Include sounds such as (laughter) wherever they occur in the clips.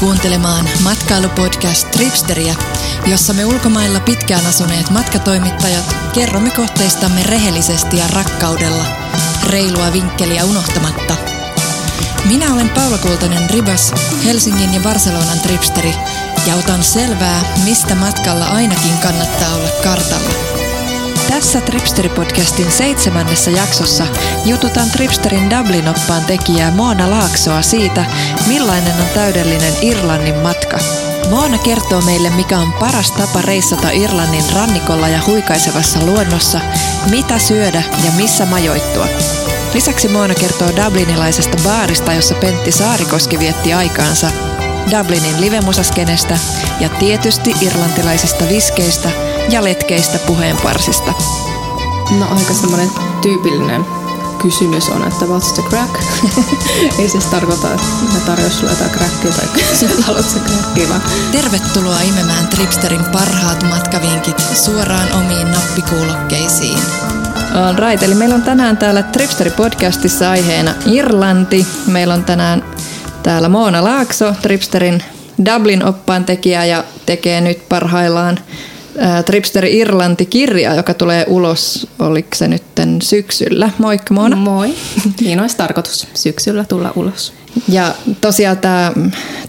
kuuntelemaan matkailupodcast Tripsteriä, jossa me ulkomailla pitkään asuneet matkatoimittajat kerromme kohteistamme rehellisesti ja rakkaudella, reilua vinkkeliä unohtamatta. Minä olen Paula Kultanen Ribas, Helsingin ja Barcelonan tripsteri, ja otan selvää, mistä matkalla ainakin kannattaa olla kartalla. Tässä Tripsteri-podcastin seitsemännessä jaksossa jututan Tripsterin Dublin-oppaan tekijää Moona Laaksoa siitä, millainen on täydellinen Irlannin matka. Moona kertoo meille, mikä on paras tapa reissata Irlannin rannikolla ja huikaisevassa luonnossa, mitä syödä ja missä majoittua. Lisäksi Moona kertoo dublinilaisesta baarista, jossa Pentti Saarikoski vietti aikaansa, Dublinin livemusaskenestä ja tietysti irlantilaisista viskeistä – ja letkeistä puheenparsista. No aika semmoinen tyypillinen kysymys on, että what's the crack? (laughs) Ei siis tarkoita, että ne tarjoaa sulle jotain crackia tai (laughs) haluat se crackia, vaan... Tervetuloa imemään Tripsterin parhaat matkavinkit suoraan omiin nappikuulokkeisiin. On right, eli meillä on tänään täällä Tripsteri-podcastissa aiheena Irlanti. Meillä on tänään täällä Moona Laakso, Tripsterin Dublin-oppaan tekijä ja tekee nyt parhaillaan Tripster Irlanti-kirja, joka tulee ulos, oliko se nyt syksyllä? Moikka Moona. Moi. Niin olisi tarkoitus syksyllä tulla ulos. Ja tosiaan tämä,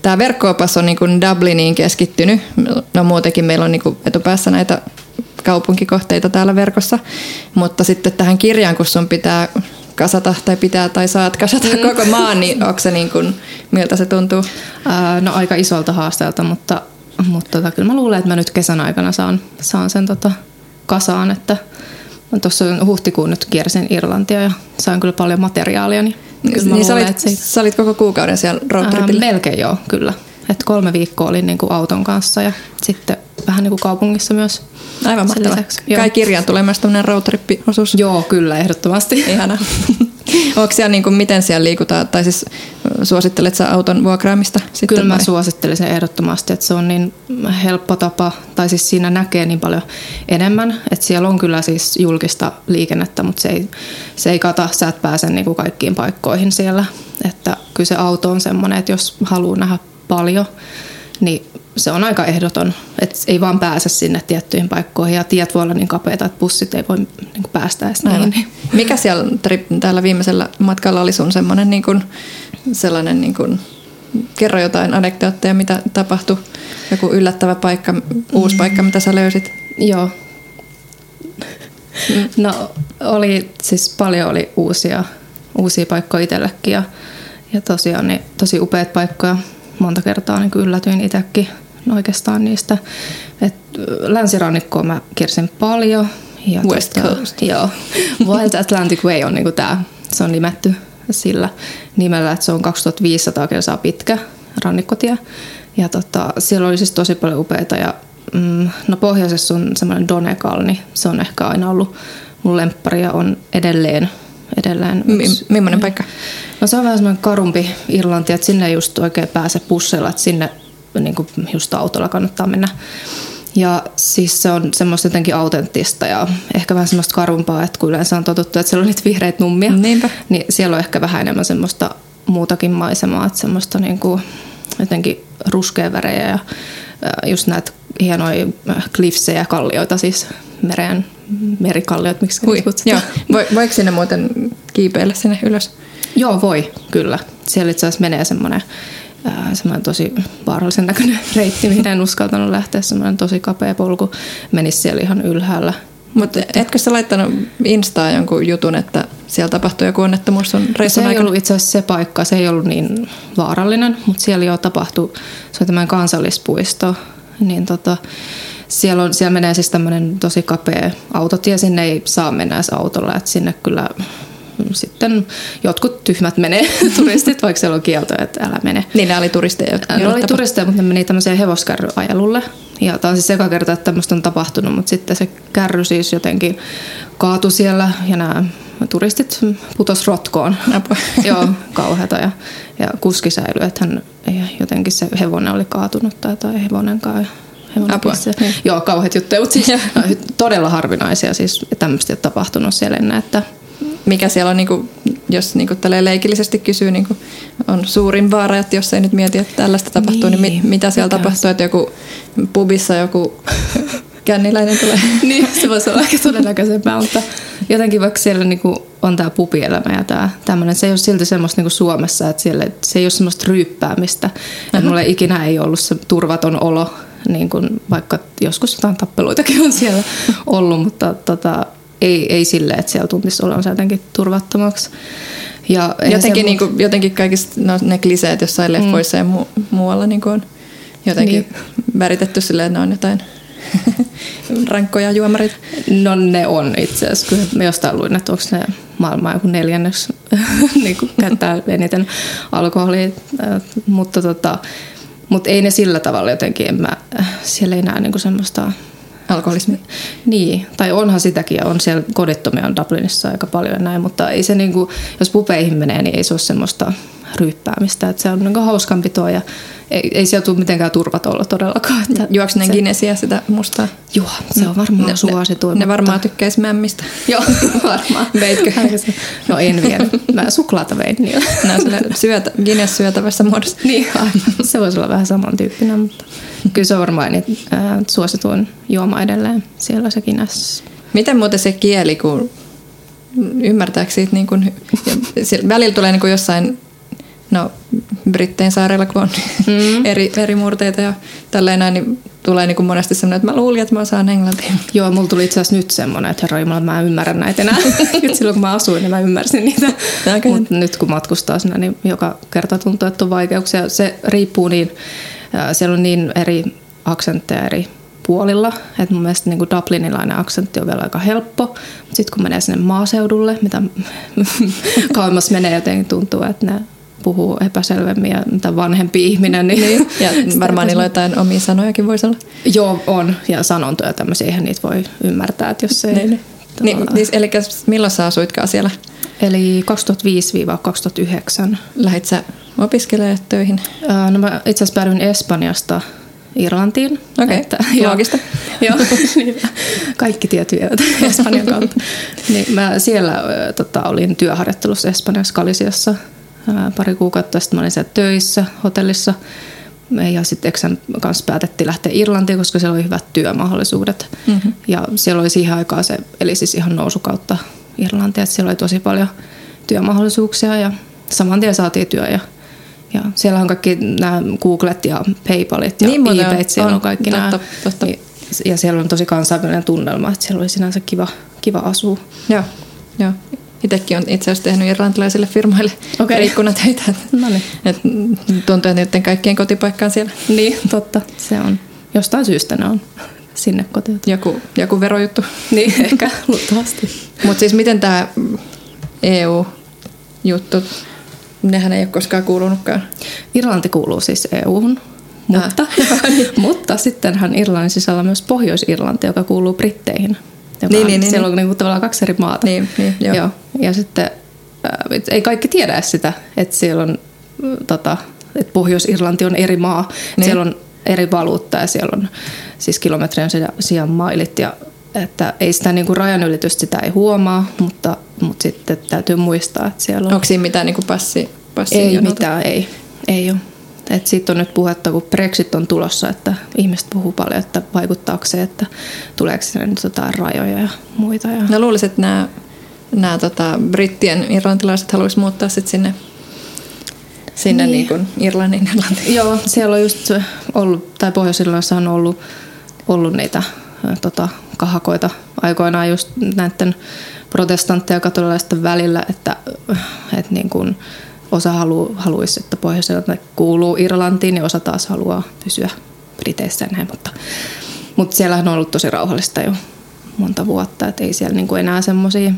tämä verkkoopas on niin kuin Dubliniin keskittynyt. No muutenkin meillä on niin kuin etupäässä näitä kaupunkikohteita täällä verkossa. Mutta sitten tähän kirjaan, kun sun pitää kasata tai pitää tai saat kasata mm. koko maan, niin onko se niin kuin, miltä se tuntuu? no aika isolta haasteelta, mutta mutta tota, kyllä mä luulen, että mä nyt kesän aikana saan, saan sen tota kasaan, että tuossa huhtikuun nyt kiersin Irlantia ja sain kyllä paljon materiaalia. Niin, kyllä niin sä, olit, se... sä olit koko kuukauden siellä roadtripillä? Äh, melkein joo, kyllä. Et kolme viikkoa olin niin kuin auton kanssa ja sitten vähän niin kuin kaupungissa myös. Aivan mahtavaa. Kai kirjaan tulee myös tämmöinen roadtrip-osuus. Joo, kyllä, ehdottomasti. Ihana. (laughs) Onko siellä, niin kuin, miten siellä liikutaan, tai siis suosittelet sä auton vuokraamista? Sitten Kyllä mä vai? suosittelisin ehdottomasti, että se on niin helppo tapa, tai siis siinä näkee niin paljon enemmän, että siellä on kyllä siis julkista liikennettä, mutta se ei, se ei kata, sä et pääse niin kuin kaikkiin paikkoihin siellä, että kyllä se auto on semmoinen, että jos haluaa nähdä paljon, niin se on aika ehdoton, että ei vaan pääse sinne tiettyihin paikkoihin ja tiet voi olla niin kapeita, että bussit ei voi niin päästä edes niihin. Mikä siellä täällä viimeisellä matkalla oli sun semmoinen niin kuin, sellainen, niin kuin, kerro jotain anekdootteja, mitä tapahtui, joku yllättävä paikka, uusi paikka, mitä sä löysit? Joo. No oli, siis paljon oli uusia, uusia paikkoja itsellekin ja, ja tosiaan niin, tosi upeat paikkoja monta kertaa niin yllätyin itsekin oikeastaan niistä. Et länsirannikkoa mä kiersin paljon. Ja West tota, Coast. Joo. Wild Atlantic Way on niinku tää, se on nimetty sillä nimellä, että se on 2500 kilsaa pitkä rannikkotie. Ja tota, siellä oli siis tosi paljon upeita ja mm, no pohjoisessa on semmoinen Donegal, niin se on ehkä aina ollut mun lemppari ja on edelleen edelleen. Yksi, Millainen paikka? No se on vähän semmoinen karumpi Irlanti, että sinne ei just oikein pääse busseilla, että sinne niin kuin just autolla kannattaa mennä. Ja siis se on semmoista jotenkin autenttista ja ehkä vähän semmoista karumpaa, että kun yleensä on totuttu, että siellä on niitä vihreitä nummia, Niinpä. niin siellä on ehkä vähän enemmän semmoista muutakin maisemaa, että semmoista niin kuin jotenkin ruskeavärejä ja just näitä hienoja cliffsejä, kallioita siis mereen, merikalliot, miksi Hui, Joo. (laughs) Voiko sinne muuten kiipeillä sinne ylös? Joo, voi, kyllä. Siellä itse asiassa menee semmoinen semmoinen tosi vaarallisen näköinen (laughs) reitti, mihin en uskaltanut lähteä. Semmoinen tosi kapea polku menisi siellä ihan ylhäällä. Mutta etkö sä laittanut Instaa jonkun jutun, että siellä tapahtui joku onnettomuus sun reissun Se ei ollut itse asiassa se paikka, se ei ollut niin vaarallinen, mutta siellä jo tapahtui, se on tämmöinen kansallispuisto, niin tota, siellä, on, siellä menee siis tämmöinen tosi kapea autotie, sinne ei saa mennä edes autolla, että sinne kyllä sitten jotkut tyhmät menee, (laughs) turistit, vaikka siellä on kielto, että älä mene. Niin ne oli turisteja? Ne oli turisteja, mutta ne meni tämmöiseen hevoskärryajelulle. Ja tämä on siis eka kerta, että tämmöistä on tapahtunut, mutta sitten se kärry siis jotenkin kaatui siellä ja nämä turistit putos rotkoon. (laughs) Joo, kauheata. Ja, ja kuski säilyi, että hän jotenkin se hevonen oli kaatunut tai, tai hevonenkaan. Apua. Niin. Joo, kauheat juttuja, mutta siis (laughs) todella harvinaisia siis tämmöistä ei ole tapahtunut siellä ennen, että mikä siellä on, niin kuin, jos niin kuin leikillisesti kysyy, niin kuin on suurin vaara, että jos ei nyt mieti, että tällaista tapahtuu, niin, niin mit, mitä siellä mikä tapahtuu, että joku pubissa joku (laughs) känniläinen tulee. (laughs) niin, se voisi olla aika todennäköisempää, mutta jotenkin vaikka siellä niinku on tämä pupielämä ja tämä tämmöinen, se ei ole silti semmoista niinku Suomessa, että siellä, se ei ole semmoista ryyppäämistä. Että mulle ikinä ei ollut se turvaton olo, niin kuin vaikka joskus jotain tappeluitakin on siellä (laughs) ollut, mutta tota, ei, ei sille, että siellä tuntisi olonsa jotenkin turvattomaksi. Ja jotenkin, niin kuin, jotenkin kaikista no, ne kliseet jossain leffoissa mm. ja mu- muualla niin kuin on jotenkin niin. väritetty silleen, että ne on jotain (laughs) rankkoja juomarit? No ne on itse asiassa. Kyllä mä jostain luin, että onko ne maailman joku neljänneksi (laughs) niin käyttää (laughs) eniten alkoholia. Mutta, tota, mutta ei ne sillä tavalla jotenkin, en mä, siellä ei näe niinku semmoista alkoholismi. Niin, tai onhan sitäkin on siellä kodittomia on Dublinissa aika paljon ja näin, mutta ei se niinku, jos pupeihin menee, niin ei se ole semmoista ryyppäämistä, että se on niinku hauskanpitoa ja ei, ei siellä tule mitenkään turvatolla todellakaan. Että Juoksi ne Guinnessia sitä mustaa? Joo, se on varmaan ne, suosituin. Ne, ne varmaan tykkäisi mämmistä. (laughs) Joo, varmaan. Veitkö? (laughs) No en vielä. Mä suklaata vein niillä. (laughs) Nämä on syötä, Guinness syötävässä muodossa. Niin, se voisi olla vähän samantyyppinen, mutta kyllä se on varmaan niin, äh, suosituin juoma edelleen siellä se Guinness. Miten muuten se kieli, kun ymmärtääkö siitä, niin kun, välillä tulee niin kuin jossain no Brittein saarella, kun on mm. eri, eri murteita ja tälleen näin, niin tulee niin kuin monesti semmoinen, että mä luulin, että mä osaan englantia. Joo, mulla tuli itse asiassa nyt semmoinen, että herra Jumala, mä en ymmärrä näitä enää. (laughs) silloin kun mä asuin, niin mä ymmärsin niitä. Mutta nyt kun matkustaa sinä, niin joka kerta tuntuu, että on vaikeuksia. Se riippuu niin, siellä on niin eri aksentteja eri puolilla. Et mun mielestä niin kuin Dublinilainen aksentti on vielä aika helppo, mutta sitten kun menee sinne maaseudulle, mitä (laughs) kauemmas menee jotenkin tuntuu, että ne puhuu epäselvemmin ja mitä vanhempi ihminen. Niin, niin. Ja (laughs) varmaan niillä jotain omia sanojakin voisi olla. Joo, on. Ja sanontoja tämmöisiä, eihän niitä voi ymmärtää, että jos ei... Niin, niin. Niin, niin, eli milloin sä asuitkaan siellä? Eli 2005-2009. Lähit sä opiskelemaan töihin? no mä itse asiassa päädyin Espanjasta Irlantiin. Okei, okay. (laughs) loogista. (laughs) Joo, niin, kaikki tiet vievät Espanjan kautta. Niin mä siellä tota, olin työharjoittelussa Espanjassa Kalisiassa pari kuukautta sitten mä olin siellä töissä hotellissa. Ja sitten Eksän kanssa päätettiin lähteä Irlantiin, koska siellä oli hyvät työmahdollisuudet. Mm-hmm. Ja siellä oli siihen aikaan se, eli siis ihan nousukautta Irlantia, että siellä oli tosi paljon työmahdollisuuksia ja saman tien saatiin työ. Ja, ja siellä on kaikki nämä Googlet ja Paypalit ja niin, eBayt, siellä on, on kaikki totta, nämä. Totta. Ja siellä on tosi kansainvälinen tunnelma, että siellä oli sinänsä kiva, kiva asua. Joo, joo. Itsekin olen itse asiassa tehnyt irlantilaisille firmoille okay. ikkunatöitä. No niin. Et tuntuu, että niiden kaikkien kotipaikka on siellä. Niin, totta. Se on. Jostain syystä ne on sinne kotiutu. Joku, joku verojuttu. Niin, (laughs) ehkä luultavasti. Mutta siis miten tämä EU-juttu, nehän ei ole koskaan kuulunutkaan? Irlanti kuuluu siis EU-hun, mutta, (laughs) mutta sittenhän Irlannin sisällä on myös Pohjois-Irlanti, joka kuuluu Britteihin. Joka niin, on, niin, siellä niin. on niin kuin tavallaan kaksi eri maata. Niin, niin, joo. joo. Ja sitten äh, ei kaikki tiedä sitä, että siellä on, tota, että Pohjois-Irlanti on eri maa. Niin. Siellä on eri valuutta ja siellä on siis kilometrien sijaan mailit ja että ei sitä niin kuin rajanylitystä sitä ei huomaa, mutta, mutta sitten täytyy muistaa, että siellä on... Onko siinä mitään niin kuin passi, passi Ei jonota? mitään, ei. Ei ole. Et siitä on nyt puhetta, kun Brexit on tulossa, että ihmiset puhuu paljon, että vaikuttaako se, että tuleeko sinne nyt jotain rajoja ja muita. Ja... No luulisin, että nämä, nämä tota, brittien irlantilaiset haluaisivat muuttaa sit sinne sinne niin. Niin kuin Irlannin Irlantiin. Joo, siellä on just ollut, tai pohjois on ollut, ollut niitä tota, kahakoita aikoinaan just näiden protestantteja ja katolilaisten välillä, että, että niin kuin, osa halu, haluaisi, että pohjois kuuluu Irlantiin ja osa taas haluaa pysyä Briteissä näin, mutta, mutta siellähän on ollut tosi rauhallista jo monta vuotta, että ei siellä niinku enää semmoisia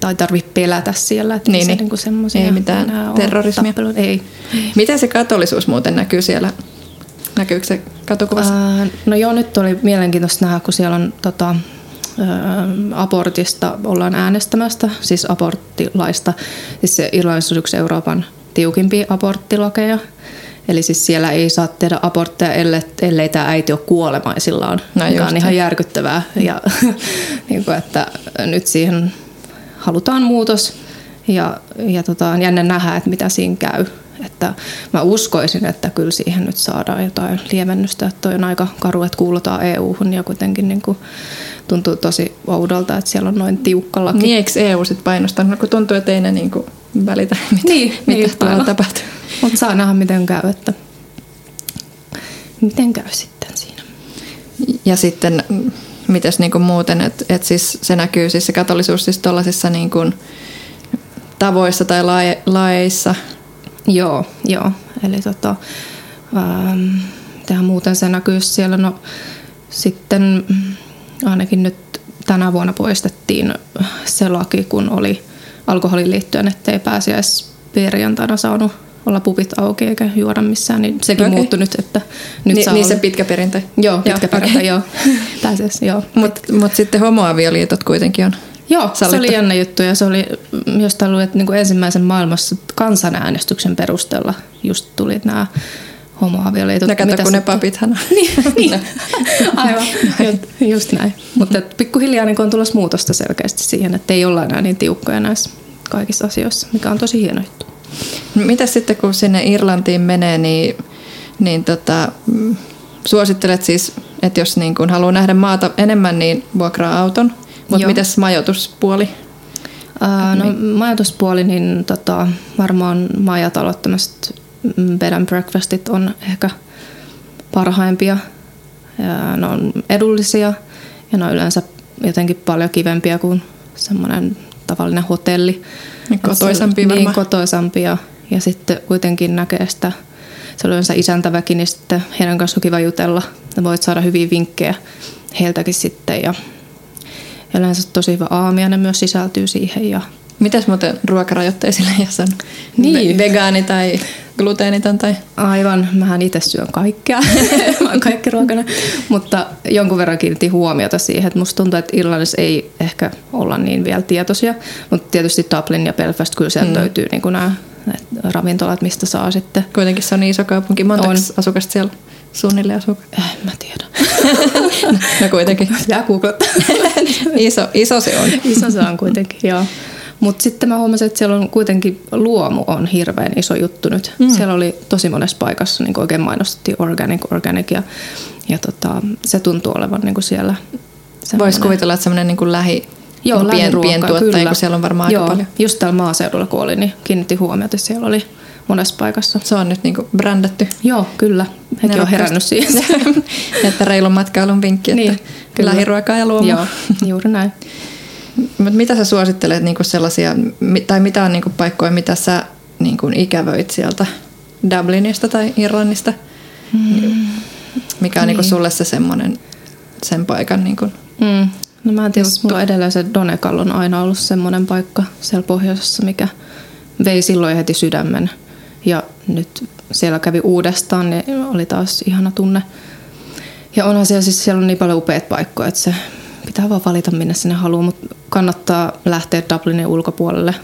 tai tarvitse pelätä siellä, että niin, ei, niinku ei mitään terrorismia. Ei. Miten se katolisuus muuten näkyy siellä? Näkyykö se katukuvassa? Ää, no joo, nyt oli mielenkiintoista nähdä, kun siellä on tota, abortista ollaan äänestämästä, siis aborttilaista. Siis se Irlannissa on yksi Euroopan tiukimpia aborttilakeja. Eli siis siellä ei saa tehdä abortteja, ellei, ellei tämä äiti ole kuolemaisillaan, no mikä on ihan järkyttävää. Ja, (laughs) niin kuin, että nyt siihen halutaan muutos ja, ja tota, on jännä nähdä, että mitä siinä käy. Että mä uskoisin, että kyllä siihen nyt saadaan jotain lievennystä. Että toi on aika karu, että kuulutaan EU-hun ja kuitenkin niin kuin tuntuu tosi oudolta, että siellä on noin tiukka laki. Niin eikö EU sitten painostanut, no, kun tuntuu, että ei ne niin kuin välitä, (laughs) mitä, Niin, mitä niin, tuolla tapahtuu. Mutta saa nähdä, miten käy, että miten käy sitten siinä. Ja sitten, mites niin kuin muuten, että et siis se näkyy siis se katolisuus siis tuollaisissa niin kuin tavoissa tai lae, laeissa. Joo, joo. Eli tota, ähm, mitähän muuten se näkyy siellä. No, sitten ainakin nyt tänä vuonna poistettiin se laki, kun oli alkoholin liittyen, ettei pääsiäis perjantaina saanut olla pupit auki eikä juoda missään, niin sekin okay. muuttui nyt, että nyt Ni, saa niin se olla- pitkä perintö. Joo, pitkä okei. perjantai, joo. (laughs) Pääsiäis, joo. Mutta mut sitten homoavioliitot kuitenkin on. Joo, se oli jännä juttu ja se oli, josta luin, että niin kuin ensimmäisen maailmassa kansanäänestyksen perusteella just tuli nämä homoavioliitot. Ja kato, kun ne on. (laughs) niin, niin. aivan, Ju- just näin. Mutta pikkuhiljaa niin on tulossa muutosta selkeästi siihen, että ei olla enää niin tiukkoja näissä kaikissa asioissa, mikä on tosi hieno juttu. Mitä sitten kun sinne Irlantiin menee, niin, niin tota, mm, suosittelet siis, että jos niin kun haluaa nähdä maata enemmän, niin vuokraa auton. Mutta mitäs majoituspuoli? Ää, no majoituspuoli, niin tota, varmaan majatalot, tämmöiset mm, bed and breakfastit on ehkä parhaimpia. Ja ne on edullisia ja ne on yleensä jotenkin paljon kivempiä kuin semmoinen tavallinen hotelli. Niin kotoisampi se- varmaan. Niin, kotoisampi ja, ja sitten kuitenkin näkee sitä, se on yleensä isäntäväki, niin sitten heidän kanssa on kiva jutella. Ja voit saada hyviä vinkkejä heiltäkin sitten ja yleensä tosi hyvä aamiainen myös sisältyy siihen. Ja Mitäs muuten ruokarajoitteisille, (laughs) jos on Niin. ve- vegaani tai gluteeniton tai... aivan, mähän itse syön kaikkea, (laughs) mä oon kaikki ruokana, mutta jonkun verran kiinnitin huomiota siihen, että musta tuntuu, että Irlannissa ei ehkä olla niin vielä tietoisia, mutta tietysti Dublin ja Belfast kyllä sieltä mm. löytyy niin nämä ravintolat, mistä saa sitten. Kuitenkin se on niin iso kaupunki. Monta On. asukasta siellä suunnilleen asuu? Eh, mä tiedän. (laughs) No kuitenkin. (laughs) Pitää googlettaa. (laughs) Iso, iso se on. Iso se on kuitenkin, joo. Mutta sitten mä huomasin, että siellä on kuitenkin luomu on hirveän iso juttu nyt. Mm. Siellä oli tosi monessa paikassa, niin oikein mainostettiin organic, organic ja, ja tota, se tuntuu olevan niin kuin siellä. Voisi kuvitella, että semmoinen niin lähi, Joo, niin pien, pientuottaja, kyllä. kun siellä on varmaan Joo, aika paljon. just täällä maaseudulla kun oli, niin kiinnitti huomiota, että siellä oli monessa paikassa. Se on nyt niin kuin brändätty. Joo, kyllä. Hekin on herännyt siihen. (laughs) että (laughs) reilun matkailun vinkki, että Niin, kyllä. lähiruokaa ja luomu. Joo, juuri näin. Mut mitä sä suosittelet niin kuin sellaisia, tai mitä on niin kuin paikkoja, mitä sä niin kuin ikävöit sieltä Dublinista tai Irlannista? Mm. Mikä on niin. kuin sulle se semmoinen, sen paikan niin kuin, Mm. No mä en tiedä, mulla edelleen se Donekal on aina ollut semmoinen paikka siellä pohjoisessa, mikä vei silloin heti sydämen. Ja nyt siellä kävi uudestaan, niin oli taas ihana tunne. Ja onhan siellä siis, siellä on niin paljon upeita paikkoja, että se pitää vaan valita minne sinne haluaa, mutta kannattaa lähteä Dublinin ulkopuolelle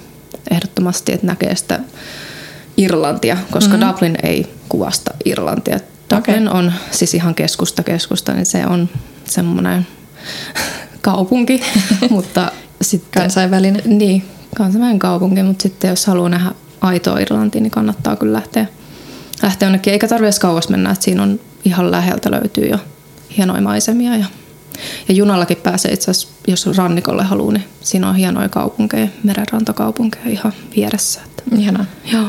ehdottomasti, että näkee sitä Irlantia, koska mm-hmm. Dublin ei kuvasta Irlantia. Dublin okay. on siis ihan keskusta keskusta, niin se on semmoinen kaupunki, (laughs) mutta sitten... Kansainvälinen. Niin, kansainvälinen kaupunki, mutta sitten jos haluaa nähdä aitoa Irlantia, niin kannattaa kyllä lähteä, lähteä jonnekin. Eikä tarvitse kauas mennä, että siinä on ihan läheltä löytyy jo hienoja maisemia. Ja, ja junallakin pääsee itse asiassa, jos rannikolle haluaa, niin siinä on hienoja kaupunkeja, merenrantakaupunkeja ihan vieressä. Että. ihanaa. Joo.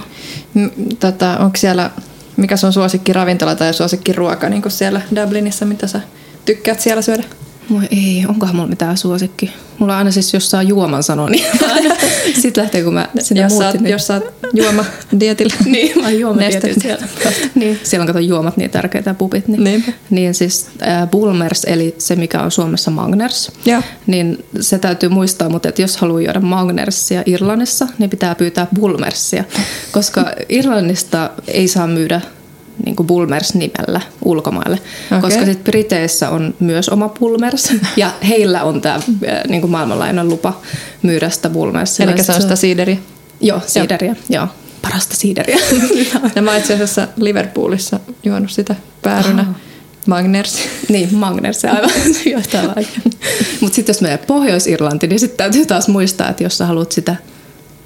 Tota, onko siellä, mikä sun suosikki ravintola tai suosikki ruoka niin kuin siellä Dublinissa, mitä sä tykkäät siellä syödä? Voi ei, onkohan mulla mitään suosikki? Mulla aina siis, jos saa juoman sanoa, niin (laughs) sitten lähtee, kun mä sinne jos, muutin. niin- jos oot juoma dietillä. (laughs) niin, mä juoman Nestettä. siellä. niin, siellä on kato juomat niin tärkeitä ja pupit. Niin, Niinpä. niin siis äh, Bulmers, eli se mikä on Suomessa Magners, Joo. niin se täytyy muistaa, mutta että jos haluaa juoda Magnersia Irlannissa, niin pitää pyytää Bulmersia, koska Irlannista ei saa myydä niin kuin Bulmers-nimellä ulkomaille, Okei. koska sitten Briteissä on myös oma Bulmers, (laughs) ja heillä on tämä niin kuin maailmanlaajuinen lupa myydä sitä Bulmersia. Eli se on sitä siideriä. Joo, siideriä, joo. Parasta siideriä. (laughs) Ja mä itse asiassa Liverpoolissa juonut sitä päärynä. Aha. Magners. Niin, Magners, aivan (laughs) johtaa Mutta sitten jos menee Pohjois-Irlanti, niin sitten täytyy taas muistaa, että jos sä haluat sitä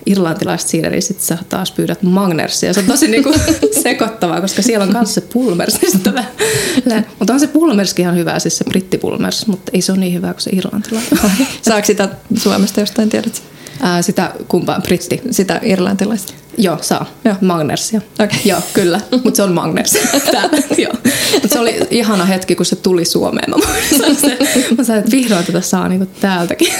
irlantilaista siideriä, sit sä taas pyydät Magnersia. Se on tosi niinku (laughs) sekoittavaa, koska siellä on myös se pulmers. mutta on se pulmerskin ihan hyvä, siis se brittipulmers, mutta ei se ole niin hyvä kuin se irlantilainen. Saako sitä Suomesta jostain tiedät? Ää, sitä kumpaa, britti. Sitä irlantilaista. Joo, saa. Joo. Magnersia. Okay. (laughs) Joo, kyllä. (laughs) Mutta se on Magners. (laughs) Joo. Mut se oli ihana hetki, kun se tuli Suomeen. Mä sanoin, että vihdoin tätä saa niinku täältäkin.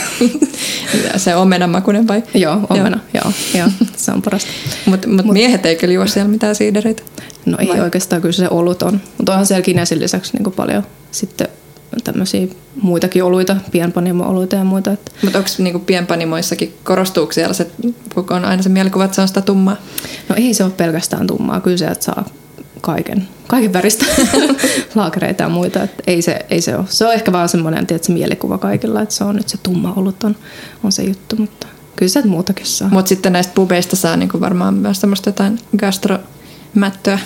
se omenamakunen vai? Joo, omena. Joo. Joo, joo se on parasta. Mutta mut, mut miehet ei kyllä juo siellä mitään siidereitä? No ei vai? oikeastaan, kyllä se olut on. Mutta onhan siellä Kinesin lisäksi niinku paljon sitten tämmöisiä muitakin oluita, pienpanimo-oluita ja muita. Mutta onko niinku pienpanimoissakin, korostuuko siellä se, kun on aina se mielikuva, että se on sitä tummaa? No ei se ole pelkästään tummaa, kyllä se, että saa kaiken, kaiken väristä (laughs) laakereita ja muita. Et ei, se, ei se ole. Se on ehkä vaan semmoinen tietysti, mielikuva kaikilla, että se on nyt se tumma olut on, on se juttu, mutta kyllä se muutakin saa. Mutta sitten näistä pubeista saa niinku varmaan myös semmoista jotain gastromättöä.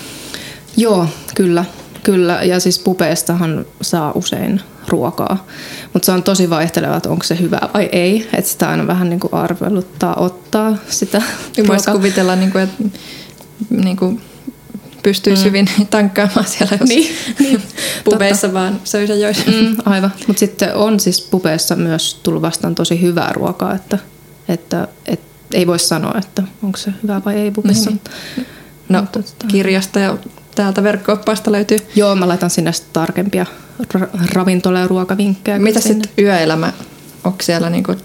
Joo, kyllä. Kyllä, ja siis pupeestahan saa usein ruokaa. Mutta se on tosi vaihteleva, että onko se hyvä vai ei. Että sitä aina vähän niin kuin arveluttaa ottaa sitä Voisi kuvitella, niin kuin, että niin kuin pystyisi mm. hyvin (laughs) tankkaamaan siellä, jos niin, (laughs) niin. pubeissa Totta. vaan söisi ja joisi. Mm, aivan, mutta sitten on siis pubeissa myös tullut vastaan tosi hyvää ruokaa, että, että, että ei voi sanoa, että onko se hyvä vai ei pubeissa. Niin. No, mutta, tota- kirjasta ja täältä verkko löytyy. Joo, mä laitan sinne tarkempia ra- ravintola- ja ruokavinkkejä. Mitä sitten yöelämä? Onko siellä niinku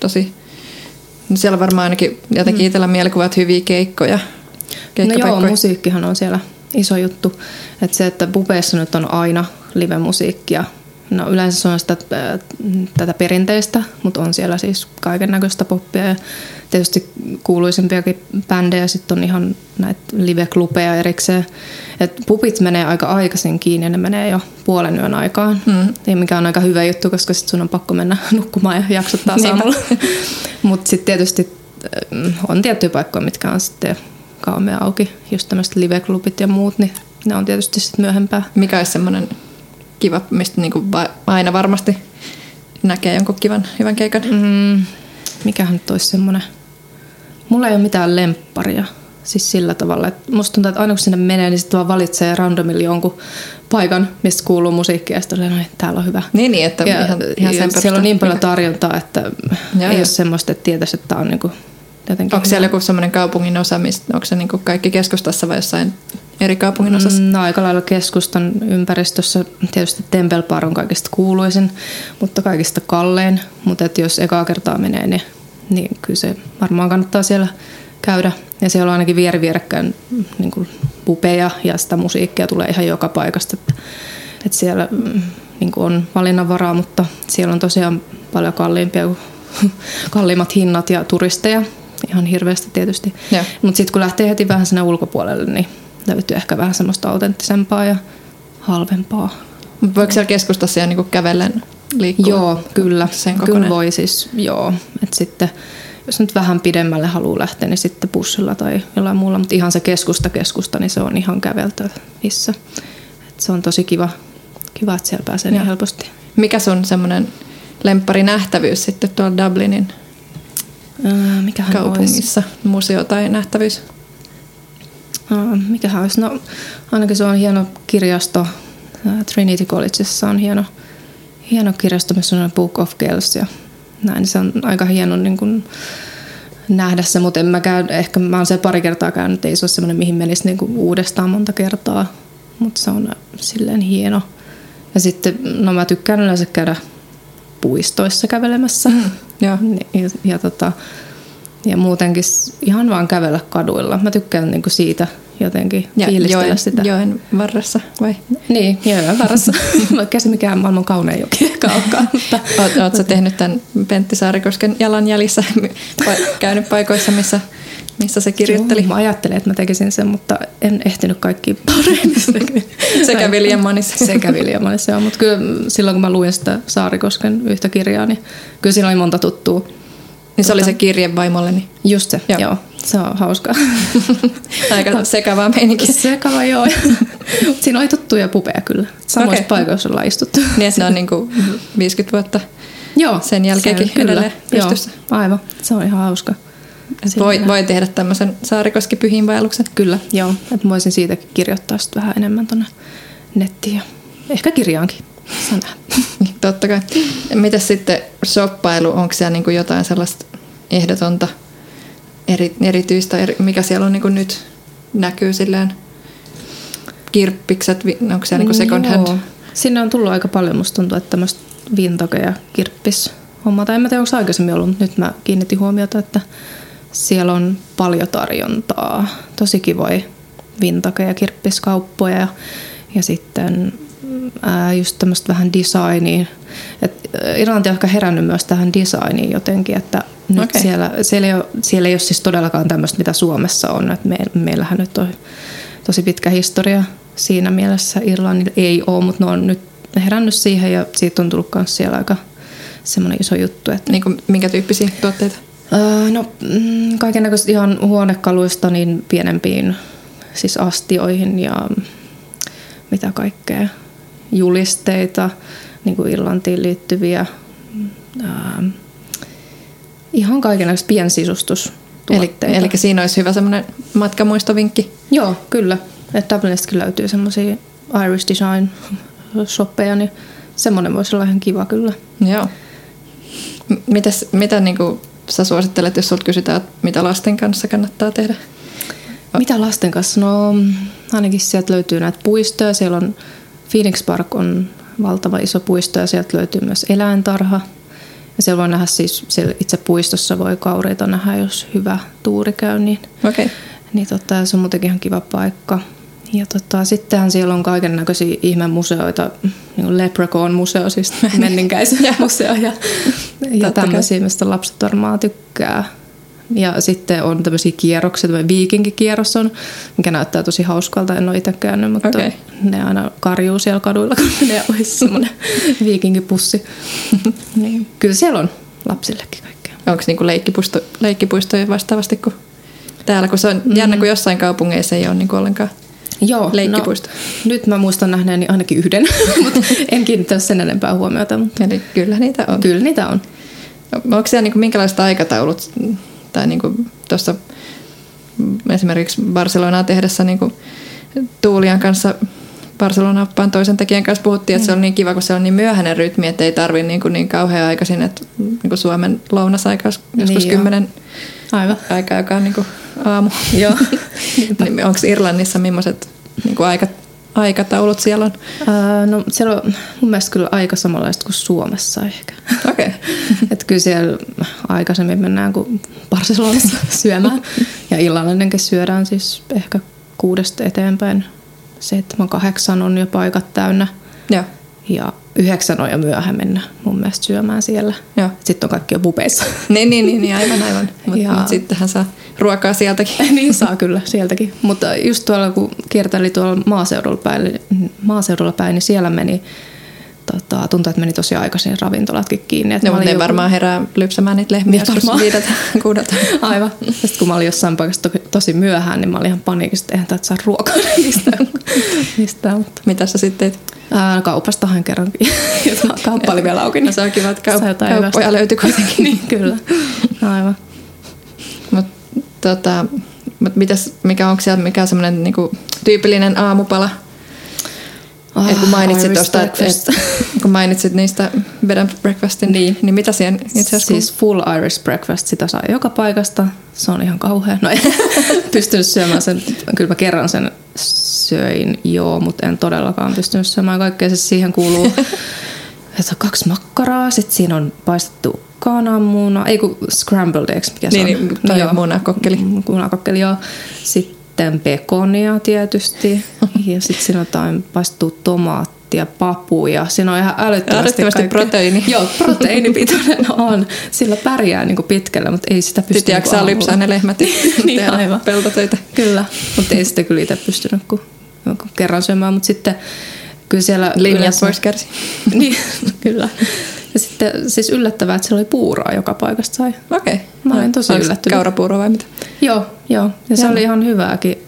tosi... No siellä varmaan ainakin jotenkin mm. itsellä mielikuvat hyviä keikkoja. No joo, musiikkihan on siellä iso juttu. Että se, että pubeissa nyt on aina live-musiikkia No yleensä se on sitä, äh, tätä perinteistä, mutta on siellä siis kaiken näköistä poppia ja tietysti kuuluisimpiakin bändejä. Sitten on ihan näitä live-klubeja erikseen. Et pupit menee aika aikaisin kiinni ja ne menee jo puolen yön aikaan. Mm. mikä on aika hyvä juttu, koska sitten sun on pakko mennä (laughs) nukkumaan ja jaksottaa aamulla. (laughs) mutta sitten tietysti äh, on tiettyjä paikkoja, mitkä on sitten kauemmin auki. Just tämmöiset live-klubit ja muut, niin ne on tietysti sitten myöhempää. Mikä olisi semmoinen kiva, mistä niin kuin aina varmasti näkee jonkun kivan, hyvän keikan. Mm, mikähän nyt olisi semmoinen... Mulla ei ole mitään lempparia. Siis sillä tavalla, että musta tuntuu, että aina kun sinne menee, niin sitten vaan valitsee randomilla jonkun paikan, mistä kuuluu musiikkia, ja sitten on, että täällä on hyvä. Niin, niin että ja, ihan, ihan sen Siellä on niin paljon tarjontaa, että ja, ei ja. ole semmoista, että tietäisi, että tämä on niinku jotenkin... Onko siellä joku semmoinen kaupungin osa, mistä, onko se niinku kaikki keskustassa vai jossain eri kaupungin osassa? No aika lailla keskustan ympäristössä. Tietysti Temple Bar on kaikista kuuluisin, mutta kaikista kallein. Mutta jos ekaa kertaa menee, niin, niin kyllä se varmaan kannattaa siellä käydä. Ja siellä on ainakin vieri vierekkäin niin kuin pupeja ja sitä musiikkia tulee ihan joka paikasta. Että, että siellä mm, niin kuin on valinnanvaraa, mutta siellä on tosiaan paljon kalliimpia kuin (laughs) kalliimmat hinnat ja turisteja. Ihan hirveästi tietysti. Mutta sitten kun lähtee heti vähän sinne ulkopuolelle, niin löytyy ehkä vähän semmoista autenttisempaa ja halvempaa. Voiko siellä keskustassa jo niinku kävellen liikkua? Joo, kyllä. Sen kyllä voi siis, joo. Et sitten, jos nyt vähän pidemmälle haluaa lähteä, niin sitten bussilla tai jollain muulla. Mutta ihan se keskusta keskusta, niin se on ihan käveltävissä. Et se on tosi kiva, kiva, että siellä pääsee niin helposti. Mikä sun semmoinen lemppari nähtävyys sitten tuolla Dublinin Mikähän kaupungissa? Olisi? Museo tai nähtävyys? mikähän olisi? No, ainakin se on hieno kirjasto. Trinity Collegeissa on hieno, hieno kirjasto, missä on Book of Girls ja näin. Se on aika hieno niin kuin, nähdä se, mutta en mä käy, ehkä mä oon se pari kertaa käynyt, ei se ole semmoinen, mihin menisi niin kuin uudestaan monta kertaa, mutta se on silleen hieno. Ja sitten, no mä tykkään yleensä käydä puistoissa kävelemässä. Mm, ja, ja, ja, tota, ja muutenkin ihan vaan kävellä kaduilla. Mä tykkään niinku siitä jotenkin ja fiilistellä joen, sitä. Joen varressa vai? Niin, joen varressa. (laughs) Vaikka se mikään maailman kaunein joki olekaan. Mutta, Oot, tehnyt tämän Pentti Saarikosken jalanjäljissä, (laughs) käynyt paikoissa, missä, missä se kirjoitteli? Joo, mä ajattelin, että mä tekisin sen, mutta en ehtinyt kaikki paremmin. Sekä Viljamanissa. Sekä Viljamanissa, joo. Mutta kyllä silloin kun mä luin sitä Saarikosken yhtä kirjaa, niin kyllä siinä oli monta tuttua Niin se oli se kirje vaimolleni. Just se, Joo. joo. Se on hauskaa. (laughs) Aika sekavaa meininki. Sekava, joo. (laughs) Siinä oli tuttuja pupeja kyllä. Samoissa okay. paikoissa ollaan istuttu. Niin, että ne on niinku (laughs) 50 vuotta. Joo. Sen jälkeenkin se edelleen Joo, pystyssä. aivan. Se on ihan hauska. Voi, voi tehdä tämmöisen saarikoski pyhiinvaelluksen. Kyllä, joo. Että mä voisin siitäkin kirjoittaa sit vähän enemmän tuonne nettiin ja ehkä kirjaankin. Nähdä. (laughs) Totta kai. Mitäs sitten shoppailu, onko siellä niinku jotain sellaista ehdotonta eri, erityistä, eri, mikä siellä on niinku nyt näkyy silleen kirppikset, onko siellä niinku second hand? Joo. Sinne on tullut aika paljon, musta tuntuu, että tämmöistä vintage ja kirppis homma. Tai en mä tiedä, onko aikaisemmin ollut, mutta nyt mä kiinnitin huomiota, että siellä on paljon tarjontaa. Tosi kivoja vintage ja kirppiskauppoja ja, ja sitten ää, just tämmöistä vähän designia. Et, Irlanti on ehkä herännyt myös tähän designiin jotenkin, että nyt okay. siellä, siellä, ei ole, siellä ei ole siis todellakaan tämmöistä, mitä Suomessa on. Et me, meillähän nyt on tosi pitkä historia siinä mielessä. Irlannilla ei ole, mutta ne on nyt herännyt siihen ja siitä on tullut myös siellä aika semmoinen iso juttu. Että Niinku, minkä tyyppisiä tuotteita? Öö, no mm, kaikennäköistä ihan huonekaluista niin pienempiin siis astioihin ja mitä kaikkea julisteita, niin kuin Irlantiin liittyviä, öö, ihan kaikennäköistä Eli, piensisustus-tuotteita. eli siinä olisi hyvä semmoinen matkamuistovinkki. Joo, kyllä. Että Dublinistakin löytyy semmoisia Irish Design shoppeja, niin semmoinen voisi olla ihan kiva kyllä. Joo. M- Mitäs, mitä niinku sä suosittelet, jos sulta kysytään, että mitä lasten kanssa kannattaa tehdä? Mitä lasten kanssa? No ainakin sieltä löytyy näitä puistoja. Siellä on Phoenix Park on valtava iso puisto ja sieltä löytyy myös eläintarha. Ja siellä voi nähdä siis, siellä itse puistossa voi kaureita nähdä, jos hyvä tuuri käy, niin. Okay. niin tota, se on muutenkin ihan kiva paikka. Ja tota, sittenhän siellä on kaiken näköisiä ihmemuseoita, niin kuin Leprechaun-museo, siis (laughs) menninkäisen museo ja, ja tämmöisiä, mistä lapset varmaan tykkää. Ja sitten on tämmöisiä kierroksia, tämmöinen viikinkikierros on, mikä näyttää tosi hauskalta, en ole itse käynyt, mutta okay. ne aina karjuu siellä kaduilla, (laughs) kun menee ohi semmoinen (laughs) viikinkipussi. niin, kyllä siellä on lapsillekin kaikkea. Onko niinku leikkipuisto, leikkipuistoja vastaavasti kuin täällä? Kun se on mm. jännä, kun jossain kaupungeissa ei ole niinku ollenkaan. Joo, Leikkipuisto. No, nyt mä muistan nähneeni ainakin yhden, (laughs) mutta en kiinnittänyt sen enempää huomiota. Mutta Eli kyllä niitä on. kyllä niitä on. Onko siellä niinku minkälaiset aikataulut? Tai niinku tuossa esimerkiksi Barcelonaa tehdessä niinku Tuulian kanssa Barcelona-oppaan toisen tekijän kanssa puhuttiin, että se on niin kiva, kun se on niin myöhäinen rytmi, että ei tarvi niin, kuin niin kauhean aikaisin, että niin kuin Suomen lounasaika joskus Niin kymmenen Aivan. aikaa, joka on niin kuin aamu. Joo. niin onko Irlannissa millaiset niin kuin aika, aikataulut siellä on? Ää, no siellä on mun mielestä kyllä aika samanlaista kuin Suomessa ehkä. Okei. (laughs) Okay. että kyllä siellä aikaisemmin mennään kuin Barcelonassa (laughs) syömään. Ja illallinenkin syödään siis ehkä kuudesta eteenpäin. Seitsemän, kahdeksan on jo paikat täynnä. Joo. Ja yhdeksän on jo myöhään mennä mun mielestä syömään siellä. Joo. Sitten on kaikki jo pupeissa. Niin, niin, niin, niin aivan, aivan. (laughs) Mutta Ja- mut sittenhän saa ruokaa sieltäkin. (laughs) niin saa kyllä sieltäkin. Mutta just tuolla kun kierteli tuolla maaseudulla päin, maaseudulla päin niin siellä meni, tota, tuntui, että meni tosi aikaisin ravintolatkin kiinni. Että No, ne joku- varmaan herää lypsämään niitä lehmiä Niin joskus varmaan. viideltä, (laughs) kuudelta. (laughs) Aivan. Ja sitten kun mä olin jossain paikassa to- tosi myöhään, niin mä olin ihan paniikissa, että eihän täältä saa ruokaa (laughs) mistään. mistään mutta. Mitä sä sitten teit? Ää, kaupasta hain kerrankin. Kauppa oli vielä auki. No se on kiva, että kaup- kauppoja löytyi kuitenkin. niin, kyllä. Aivan. Mut, tota, mut mitäs, mikä onko siellä mikä semmoinen niinku, tyypillinen aamupala? Ah, Et kun mainitsit tosta, et, breakfast. et, kun mainitsit niistä bed and breakfastin, niin, niin mitä siihen itse asiassa Siis full Irish breakfast, sitä saa joka paikasta. Se on ihan kauhea. No en (laughs) pystynyt syömään sen, kyllä mä kerran sen söin, joo, mutta en todellakaan pystynyt syömään kaikkea. Se siihen kuuluu (laughs) että on kaksi makkaraa, sitten siinä on paistettu kananmuna, ei kun scrambled eggs, mikä se Niin, on. niin, toi on munakokkeli. Mm, Munakokkeli, joo. Sitten pekonia tietysti. (laughs) ja sitten siinä on jotain paistettua tomaattia, papuja. Siinä on ihan älyttömästi, Älyttömästi proteiini. (laughs) Joo, proteiinipitoinen (laughs) on. Sillä pärjää niin pitkälle, mutta ei sitä pysty... Sitten niinku jaksaa aamulla. lypsää ne lehmät niin, aivan. peltotöitä. Kyllä, mutta ei sitä kyllä itse pystynyt kuin jonkun kerran syömään, mutta sitten kyllä siellä... Linjat yleensä- vois kärsiä. (laughs) niin, kyllä. Ja sitten siis yllättävää, että siellä oli puuroa joka paikasta sai. Okei. Mä olin tosi yllättynyt. Kaurapuuro vai mitä? Joo, joo. Ja se Joo. oli ihan hyvääkin.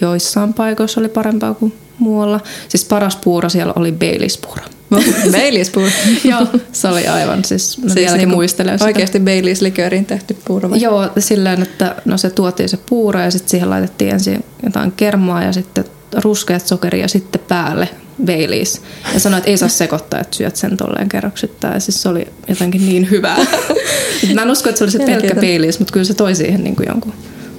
Joissain paikoissa oli parempaa kuin muualla. Siis paras puuro siellä oli Baileys-puuro. (laughs) Baileys-puuro. (laughs) joo, se oli aivan, siis mä Siis niinku muistelen sitä. Oikeasti Baileys-likööriin tehty puuro vai? Joo, silleen, että no se tuotiin se puuro ja sitten siihen laitettiin ensin jotain kermaa ja sitten ruskeat sokeria ja sitten päälle Baileys. Ja sanoi, että ei saa sekoittaa, että syöt sen tolleen kerroksittain. Ja siis se oli jotenkin niin hyvää. (laughs) Mä en usko, että se oli se pelkkä. Baileys, mutta kyllä se toi siihen niin kuin jonkun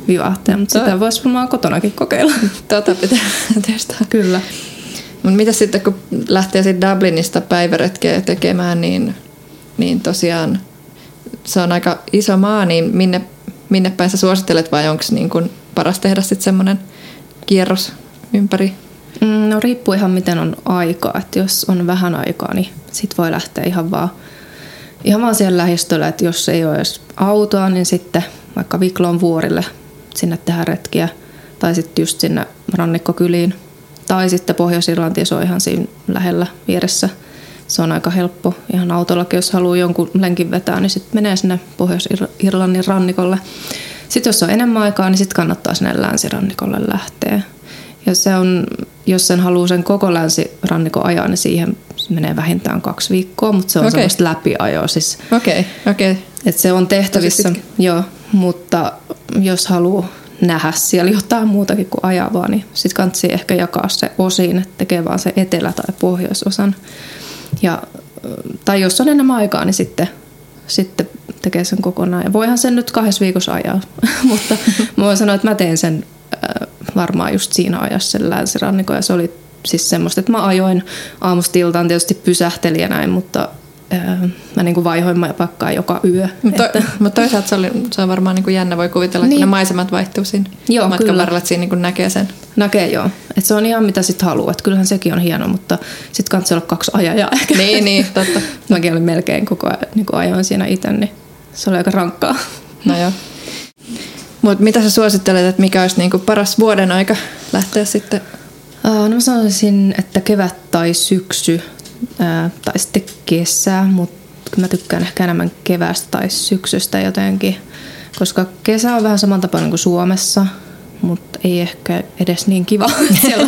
vivahteen. Mutta sitä voisi varmaan kotonakin kokeilla. Tota pitää testaa. Kyllä. Mutta mitä sitten, kun lähtee sitten Dublinista päiväretkeä tekemään, niin, niin tosiaan se on aika iso maa, niin minne, minne päin sä suosittelet vai onko niin kun paras tehdä sitten semmoinen kierros ympäri? Mm, No riippuu ihan miten on aikaa. Että jos on vähän aikaa, niin sit voi lähteä ihan vaan, ihan vaan siellä lähistöllä. Että jos ei ole edes autoa, niin sitten vaikka Viklon vuorille sinne tehdä retkiä. Tai sitten just sinne rannikkokyliin. Tai sitten Pohjois-Irlanti, se on ihan siinä lähellä vieressä. Se on aika helppo. Ihan autollakin, jos haluaa jonkun lenkin vetää, niin sitten menee sinne Pohjois-Irlannin rannikolle. Sitten jos on enemmän aikaa, niin sitten kannattaa sinne länsirannikolle lähteä. Ja se on, jos sen haluaa sen koko länsirannikon ajaa, niin siihen menee vähintään kaksi viikkoa, mutta se on okay. semmoista läpiajoa. Siis, Okei, okay, okei. Okay. että se on tehtävissä, joo, mutta jos haluaa nähdä siellä jotain muutakin kuin ajavaa, niin sitten kannattaa ehkä jakaa se osiin, että tekee vaan se etelä- tai pohjoisosan. Ja, tai jos on enemmän aikaa, niin sitten, sitten tekee sen kokonaan. Ja voihan sen nyt kahdessa viikossa ajaa, (laughs) mutta mä voin sanoa, että mä teen sen varmaan just siinä ajassa sen länsirannikon. Ja se oli siis semmoista, että mä ajoin aamusta iltaan, tietysti pysähtelin ja näin, mutta mä niin kuin vaihoin pakkaa joka yö. Mutta että, mut toisaalta se, oli, se on varmaan niin kuin jännä, voi kuvitella, niin. kun ne maisemat vaihtuu siinä Joo, matkan kyllä. varrella, että siinä niin kuin näkee sen. Näkee joo. Et se on ihan mitä sit haluaa. Et kyllähän sekin on hieno, mutta sitten kannattaa olla kaksi ajajaa ehkä. (laughs) Niin, niin, totta. Mäkin olin melkein koko ajan niin ajoin siinä itse, niin se oli aika rankkaa. No joo. Mutta mitä sä suosittelet, että mikä olisi niinku paras vuoden aika lähteä sitten? No mä sanoisin, että kevät tai syksy tai sitten kesä, mutta mä tykkään ehkä enemmän keväästä tai syksystä jotenkin, koska kesä on vähän samantapainen kuin Suomessa, mutta ei ehkä edes niin kiva. (laughs) siellä,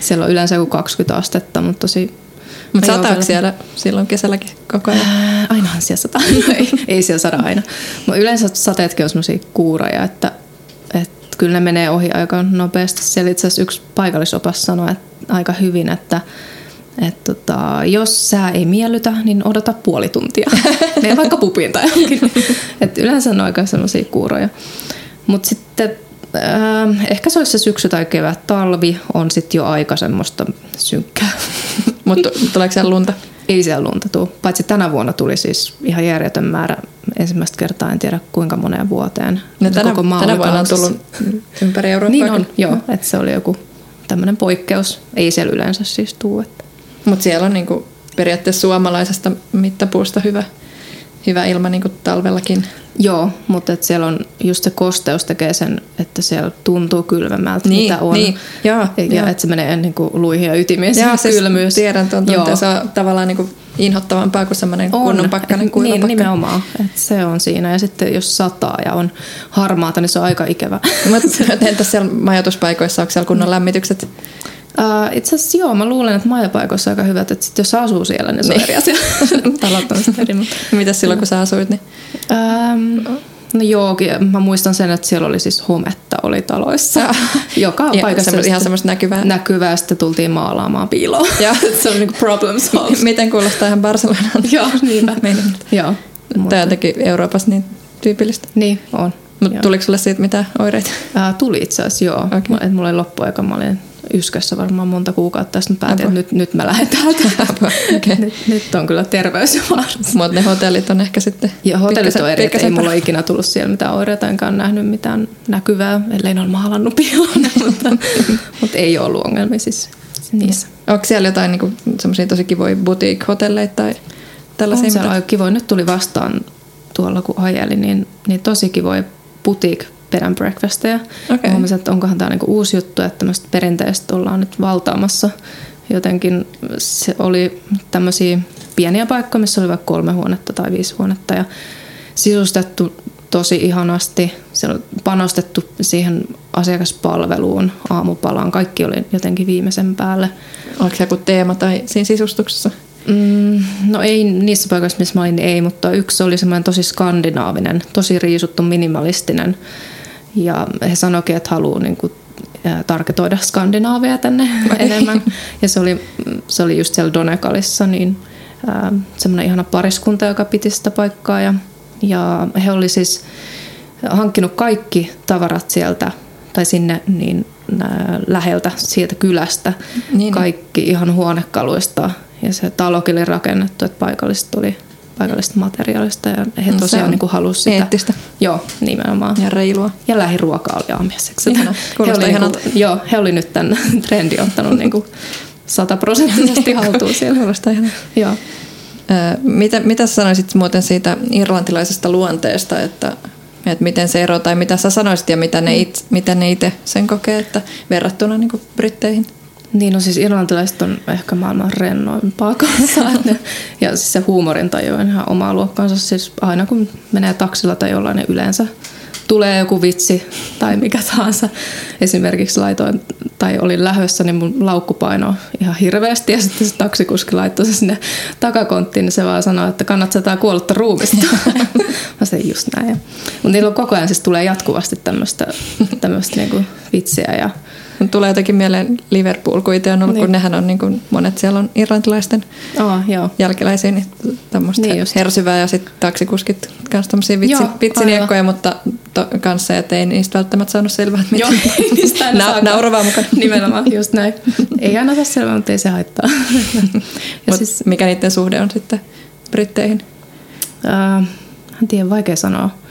siellä on yleensä joku 20 astetta, mutta tosi... Mutta sataako siellä silloin kesälläkin koko ajan? Ää, Ainahan siellä sataa. No (laughs) ei, ei siellä sada aina. Mutta yleensä sateetkin on semmoisia kuuroja, että, että kyllä ne menee ohi aika nopeasti. Siellä itse asiassa yksi paikallisopas sanoi että aika hyvin, että että tota, jos sää ei miellytä, niin odota puoli tuntia. (laughs) Mene vaikka pupiin tai johonkin. Et yleensä on aika semmoisia kuuroja. Mutta sitten äh, ehkä se olisi se syksy tai kevät. Talvi on sitten jo aika semmoista synkkää. (laughs) Mutta tuleeko siellä lunta? Ei siellä lunta tuu. Paitsi tänä vuonna tuli siis ihan järjetön määrä ensimmäistä kertaa, en tiedä kuinka moneen vuoteen. No tänä, Koko maa tänä vuonna on tullut ympäri Eurooppaa. Niin on, joo. Että se oli joku tämmöinen poikkeus. Ei siellä yleensä siis tuu. Että. Mutta siellä on niinku periaatteessa suomalaisesta mittapuusta hyvä, hyvä ilma niinku talvellakin. Joo, mutta et siellä on just se kosteus tekee sen, että siellä tuntuu kylmemmältä, Niin, mitä on. niin, joo, ja joo. että se menee niin kuin luihin ja ytimiin se Joo, siis kylmyys. tiedän tuon tunteen. Se on tavallaan niinku inhottavampaa kuin semmoinen kunnon pakkanen, kuiva niin, pakkanen. nimenomaan. Et se on siinä. Ja sitten jos sataa ja on harmaata, niin se on aika ikävä. Entäs siellä majoituspaikoissa, onko siellä kunnon lämmitykset? Uh, itse asiassa joo, mä luulen, että majapaikoissa on aika hyvät, että sit jos asuu siellä, niin se on Niin. eri asia. (laughs) Eri, mutta- Mitäs silloin, kun sä asuit? Niin? Ähm, no joo, mä muistan sen, että siellä oli siis hometta oli taloissa. Joka Ihan paikassa. semmo- ihan semmoista näkyvää. Näkyvää, ja sitten tultiin maalaamaan piiloon. (laughs) Joo. se on niinku problem (laughs) solved. Miten kuulostaa ihan Barcelonan joo, niinpä. joo. Tämä on jotenkin Euroopassa niin tyypillistä. Niin, on. Mutta tuliko sulle siitä mitään oireita? Ää, tuli itse asiassa, joo. Okay. Et mulla oli loppuaika, mä olin yskässä varmaan monta kuukautta, sitten päätin, että nyt, nyt mä lähden täältä. (laughs) Okei. nyt, nyt on kyllä terveys. Mutta ne hotellit on ehkä sitten... Ja hotellit on eri, ei pikkasen mulla ole ikinä tullut siellä mitään oireita, enkä ole nähnyt mitään näkyvää, ellei ne ole maalannut piiloon, (laughs) mutta, mutta ei ole ollut ongelmia siis niissä. Onko siellä jotain niinku, semmoisia tosi kivoja boutique-hotelleita tai tällaisia? On se mitä- aika kivoja. Nyt tuli vastaan tuolla, kun ajelin, niin, niin tosi kivoja boutique bed and breakfasteja. Okei. Huomasin, että onkohan tämä niinku uusi juttu, että tämmöistä perinteistä ollaan nyt valtaamassa. Jotenkin se oli tämmöisiä pieniä paikkoja, missä oli vaikka kolme huonetta tai viisi huonetta ja sisustettu tosi ihanasti. Siellä on panostettu siihen asiakaspalveluun, aamupalaan. Kaikki oli jotenkin viimeisen päälle. Oliko se joku teema tai siinä sisustuksessa? Mm, no ei niissä paikoissa, missä mä olin, niin ei, mutta yksi oli semmoinen tosi skandinaavinen, tosi riisuttu, minimalistinen. Ja he sanoikin, että haluaa niin kuin, tarketoida Skandinaavia tänne enemmän. Ja se oli, se oli just siellä Donekalissa, niin semmoinen ihana pariskunta, joka piti sitä paikkaa. Ja, ja he oli siis hankkinut kaikki tavarat sieltä tai sinne niin läheltä siitä kylästä. Niin. Kaikki ihan huonekaluista ja se talokin oli rakennettu, että paikalliset oli paikallista materiaalista ja he no, tosiaan niin halusivat sitä. Eettistä. Joo, nimenomaan. Ja reilua. Ja lähiruoka oli aamiaiseksi. Ihana. (laughs) he, oli, niin kuin, joo, he oli nyt tämän (laughs) trendin ottanut niin kuin sataprosenttisesti (laughs) haltuun siellä. Kuulostaa ihanaa. Joo. Mitä, mitä sanoisit muuten siitä irlantilaisesta luonteesta, että, että miten se ero tai mitä sä sanoisit ja mitä ne, it, miten ne itse sen kokee, että verrattuna niin kuin Britteihin? Niin, no siis irlantilaiset on ehkä maailman rennoimpaa kanssa. (laughs) ja siis se huumorintaju on ihan omaa luokkaansa. Siis aina kun menee taksilla tai jollain, niin yleensä tulee joku vitsi tai mikä tahansa. Esimerkiksi laitoin, tai olin lähössä, niin mun laukku painoi ihan hirveästi ja sitten se taksikuski laittoi se sinne takakonttiin, niin se vaan sanoi, että kannattaa tämä kuollutta ruumista. (laughs) Mä sanoin just näin. Mutta niillä koko ajan siis tulee jatkuvasti tämmöistä niinku vitsiä ja Tulee jotenkin mieleen Liverpool, kun itse on ollut, niin. kun nehän on niin kuin, monet siellä on irlantilaisten oh, joo. jälkeläisiä, niin tämmöistä niin hersyvää ja sitten taksikuskit kanssa tämmöisiä vitsi, vitsiniekkoja, mutta to, kanssa, että ei niistä välttämättä saanut selvää, että Joo, (laughs) niistä aina (laughs) Na, nauravaa mukaan. (laughs) Nimenomaan, just näin. Ei aina saa selvää, mutta ei se haittaa. ja siis, mikä niiden suhde on sitten Britteihin? Äh, en tiedä, vaikea sanoa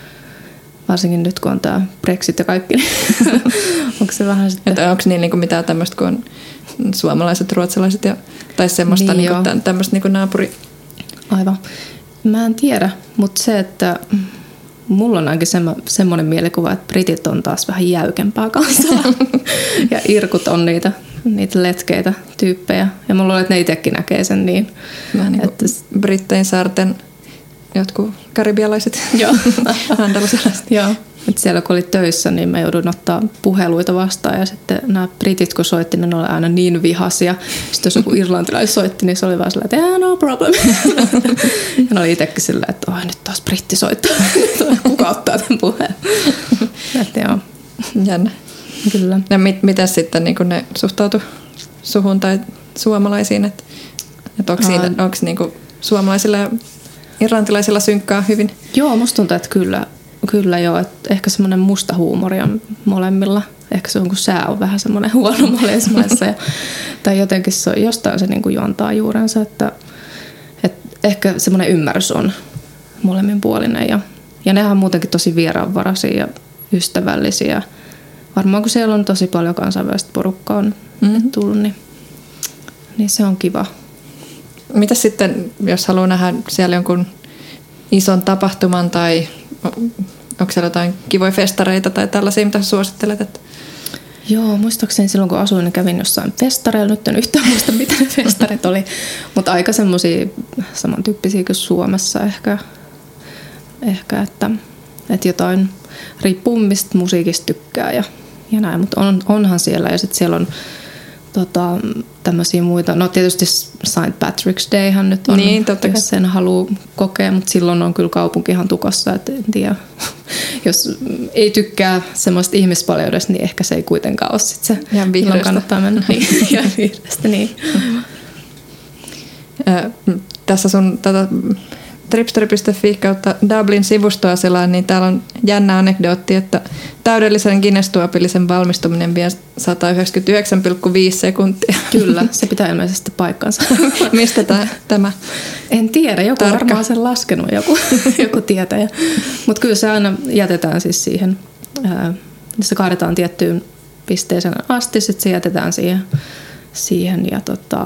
varsinkin nyt kun on tämä Brexit ja kaikki, (laughs) niin onko se vähän sitten... Että onko niin, niin kuin mitään tämmöistä kuin suomalaiset, ruotsalaiset ja, tai semmoista niin niin kuin, tämmöistä niin kuin naapuri... Aivan. Mä en tiedä, mutta se, että mulla on ainakin semmo, semmoinen mielikuva, että britit on taas vähän jäykempää kansaa (laughs) ja irkut on niitä, niitä letkeitä tyyppejä. Ja mulla on, että ne itsekin näkee sen niin. Vähän niin että... Brittein saarten jotkut karibialaiset (laughs) Joo. (laughs) Joo. Et siellä kun oli töissä, niin mä joudun ottaa puheluita vastaan ja sitten nämä britit kun soitti, niin ne oli aina niin vihasia. Sitten jos joku irlantilais soitti, niin se oli vaan sellainen, että yeah, no problem. (laughs) ja ne oli itsekin silleen, että oi nyt taas britti soittaa. Kuka ottaa tämän puheen? että joo. Jännä. Kyllä. Ja mit, mitä sitten niin ne suhtautu suhun tai suomalaisiin? Että, että onko, siinä, onko niin suomalaisilla ja irlantilaisilla synkkää hyvin. Joo, musta tuntuu, että kyllä, kyllä joo. Että ehkä semmoinen musta huumori on molemmilla. Ehkä se on, kun sää on vähän semmoinen huono molemmissa. ja, (laughs) tai jotenkin se, jostain se niin kuin juontaa juurensa. Että, että ehkä semmoinen ymmärrys on molemmin puolinen. Ja, ja nehän on muutenkin tosi vieraanvaraisia ja ystävällisiä. Varmaan kun siellä on tosi paljon kansainvälistä porukkaa on mm-hmm. tullut, niin, niin se on kiva. Mitä sitten, jos haluaa nähdä siellä jonkun ison tapahtuman tai onko siellä jotain kivoja festareita tai tällaisia, mitä suosittelet? Että... Joo, muistaakseni silloin kun asuin, niin kävin jossain festareilla. Nyt en yhtään muista, mitä ne festarit oli. Mutta aika semmoisia samantyyppisiä kuin Suomessa ehkä. Ehkä, että, että jotain riippuu mistä musiikista tykkää ja, ja näin. Mutta on, onhan siellä ja sitten siellä on tota, tämmöisiä muita. No tietysti St. Patrick's Dayhan nyt on, niin, totta jos sen haluaa kokea, mutta silloin on kyllä kaupunki ihan tukossa, että en tiedä. (laughs) jos ei tykkää semmoista ihmispaljoudesta, niin ehkä se ei kuitenkaan ole sit se, ja vihreästä. kannattaa mennä. (laughs) niin, ja vihreästä, niin. Tässä sun tätä tripsteri.fi kautta Dublin sivustoa selaan, niin täällä on jännä anekdootti, että täydellisen Guinness-tuopillisen valmistuminen vie 199,5 sekuntia. Kyllä, se pitää ilmeisesti paikkansa. (laughs) Mistä tämä, tämä? En tiedä, joku Tarkka. varmaan sen laskenut, joku, (laughs) joku tietäjä. Mutta kyllä se aina jätetään siis siihen, ää, se kaadetaan tiettyyn pisteeseen asti, sitten se jätetään siihen, siihen ja tota,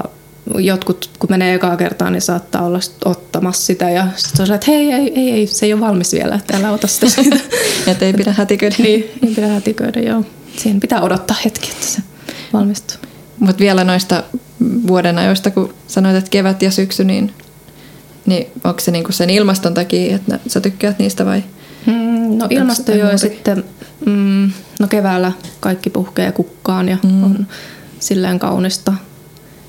jotkut, kun menee ekaa kertaa, niin saattaa olla ottamassa sitä ja sitten on että hei, ei, ei, ei, se ei ole valmis vielä, että älä ota sitä siitä. (laughs) että ei pidä hätiköidä. niin, ei pidä hätiköidä, joo. Siinä pitää odottaa hetki, että se valmistuu. Mutta vielä noista vuoden ajoista, kun sanoit, että kevät ja syksy, niin Niin onko se niinku sen ilmaston takia, että sä tykkäät niistä vai? Mm, no ilmasto jo ja sitten mm, no keväällä kaikki puhkee kukkaan ja mm. on silleen kaunista.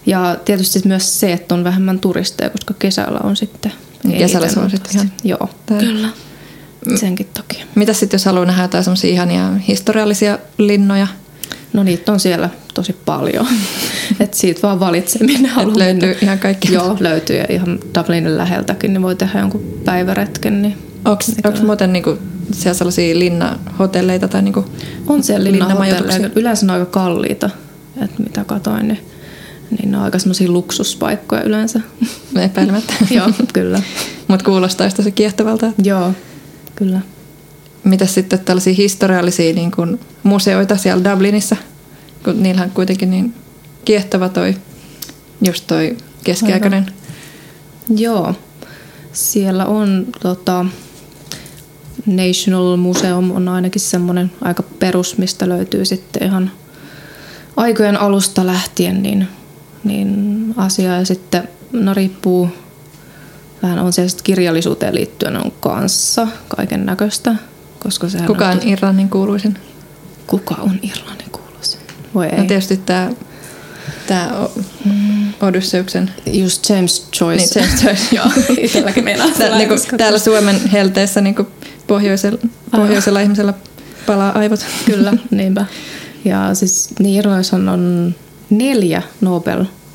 Ja tietysti myös se, että on vähemmän turisteja, koska kesällä on sitten Kesällä se on sitten ihan Joo, tää. kyllä. Senkin takia. Mitä sitten, jos haluaa nähdä jotain semmoisia ihania historiallisia linnoja? No niitä on siellä tosi paljon. (laughs) Et siitä vaan valitsee, minne haluaa löytyy mennä. ihan kaikki. Joo, löytyy ihan Dublinin läheltäkin, niin voi tehdä jonkun päiväretken. Niin Onko muuten niinku siellä sellaisia linnahotelleita tai niinku On siellä linnahotelleja. Yleensä on aika kalliita, että mitä katoin, niin, niin ne on aika semmoisia luksuspaikkoja yleensä. Epäilemättä. (laughs) Joo, kyllä. Mutta kuulostaa sitä se kiehtovalta. Joo, kyllä. Mitä sitten tällaisia historiallisia niin kuin museoita siellä Dublinissa? Kun niillähän kuitenkin niin kiehtova toi, just toi keskiaikainen. Aivan. Joo, siellä on tota, National Museum on ainakin semmoinen aika perus, mistä löytyy sitten ihan aikojen alusta lähtien niin, niin asiaa. Ja sitten no riippuu, vähän on siellä kirjallisuuteen liittyen on kanssa kaiken näköistä. Koska Kuka on Irlannin kuuluisin? Kuka on Irlannin kuuluisin? Voi ei. No tietysti tämä Tämä. Odysseuksen. Just James Joyce. Niin, James Joyce. (laughs) Joo, itselläkin meinaa. Tää, niinku, täällä Suomen helteessä niinku pohjoisella, pohjoisella ihmisellä palaa aivot. Kyllä, niinpä. Ja siis niin on neljä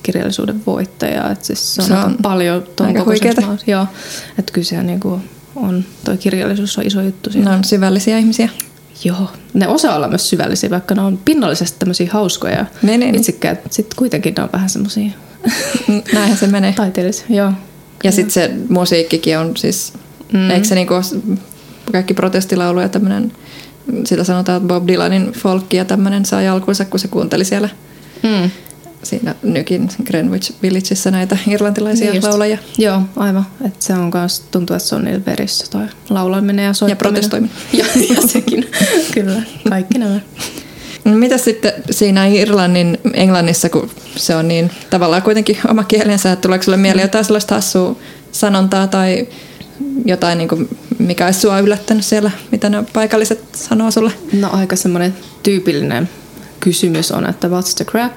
Nobel-kirjallisuuden voittajaa. Et siis se on, se on paljon aika huikeeta. Joo, että kyllä se niinku on, toi kirjallisuus on iso juttu. Siinä. Ne on syvällisiä ihmisiä. Joo, ne osaa olla myös syvällisiä, vaikka ne on pinnallisesti tämmöisiä hauskoja ne, itsekkäät. Sitten kuitenkin ne on vähän semmoisia... Näinhän se menee. Taiteellisia, joo. Ja sitten se musiikkikin on siis, mm. eikö se niinku, kaikki protestilauluja tämmöinen, sitä sanotaan, että Bob Dylanin folkki ja tämmöinen sai alkuunsa, kun se kuunteli siellä mm siinä nykin Greenwich Villageissa näitä irlantilaisia niin laulajia. Joo, aivan. Et se on myös, tuntuu, että se on niillä verissä toi laulaminen ja soittaminen. Ja protestoiminen. (laughs) ja, ja sekin, (laughs) kyllä. Kaikki nämä. No mitä sitten siinä Irlannin Englannissa, kun se on niin tavallaan kuitenkin oma kielensä, että tuleeko sulle mieleen jotain sellaista hassua sanontaa tai jotain, niin kuin, mikä olisi sua yllättänyt siellä, mitä ne paikalliset sanoo sulle? No aika semmoinen tyypillinen kysymys on, että what's the crack?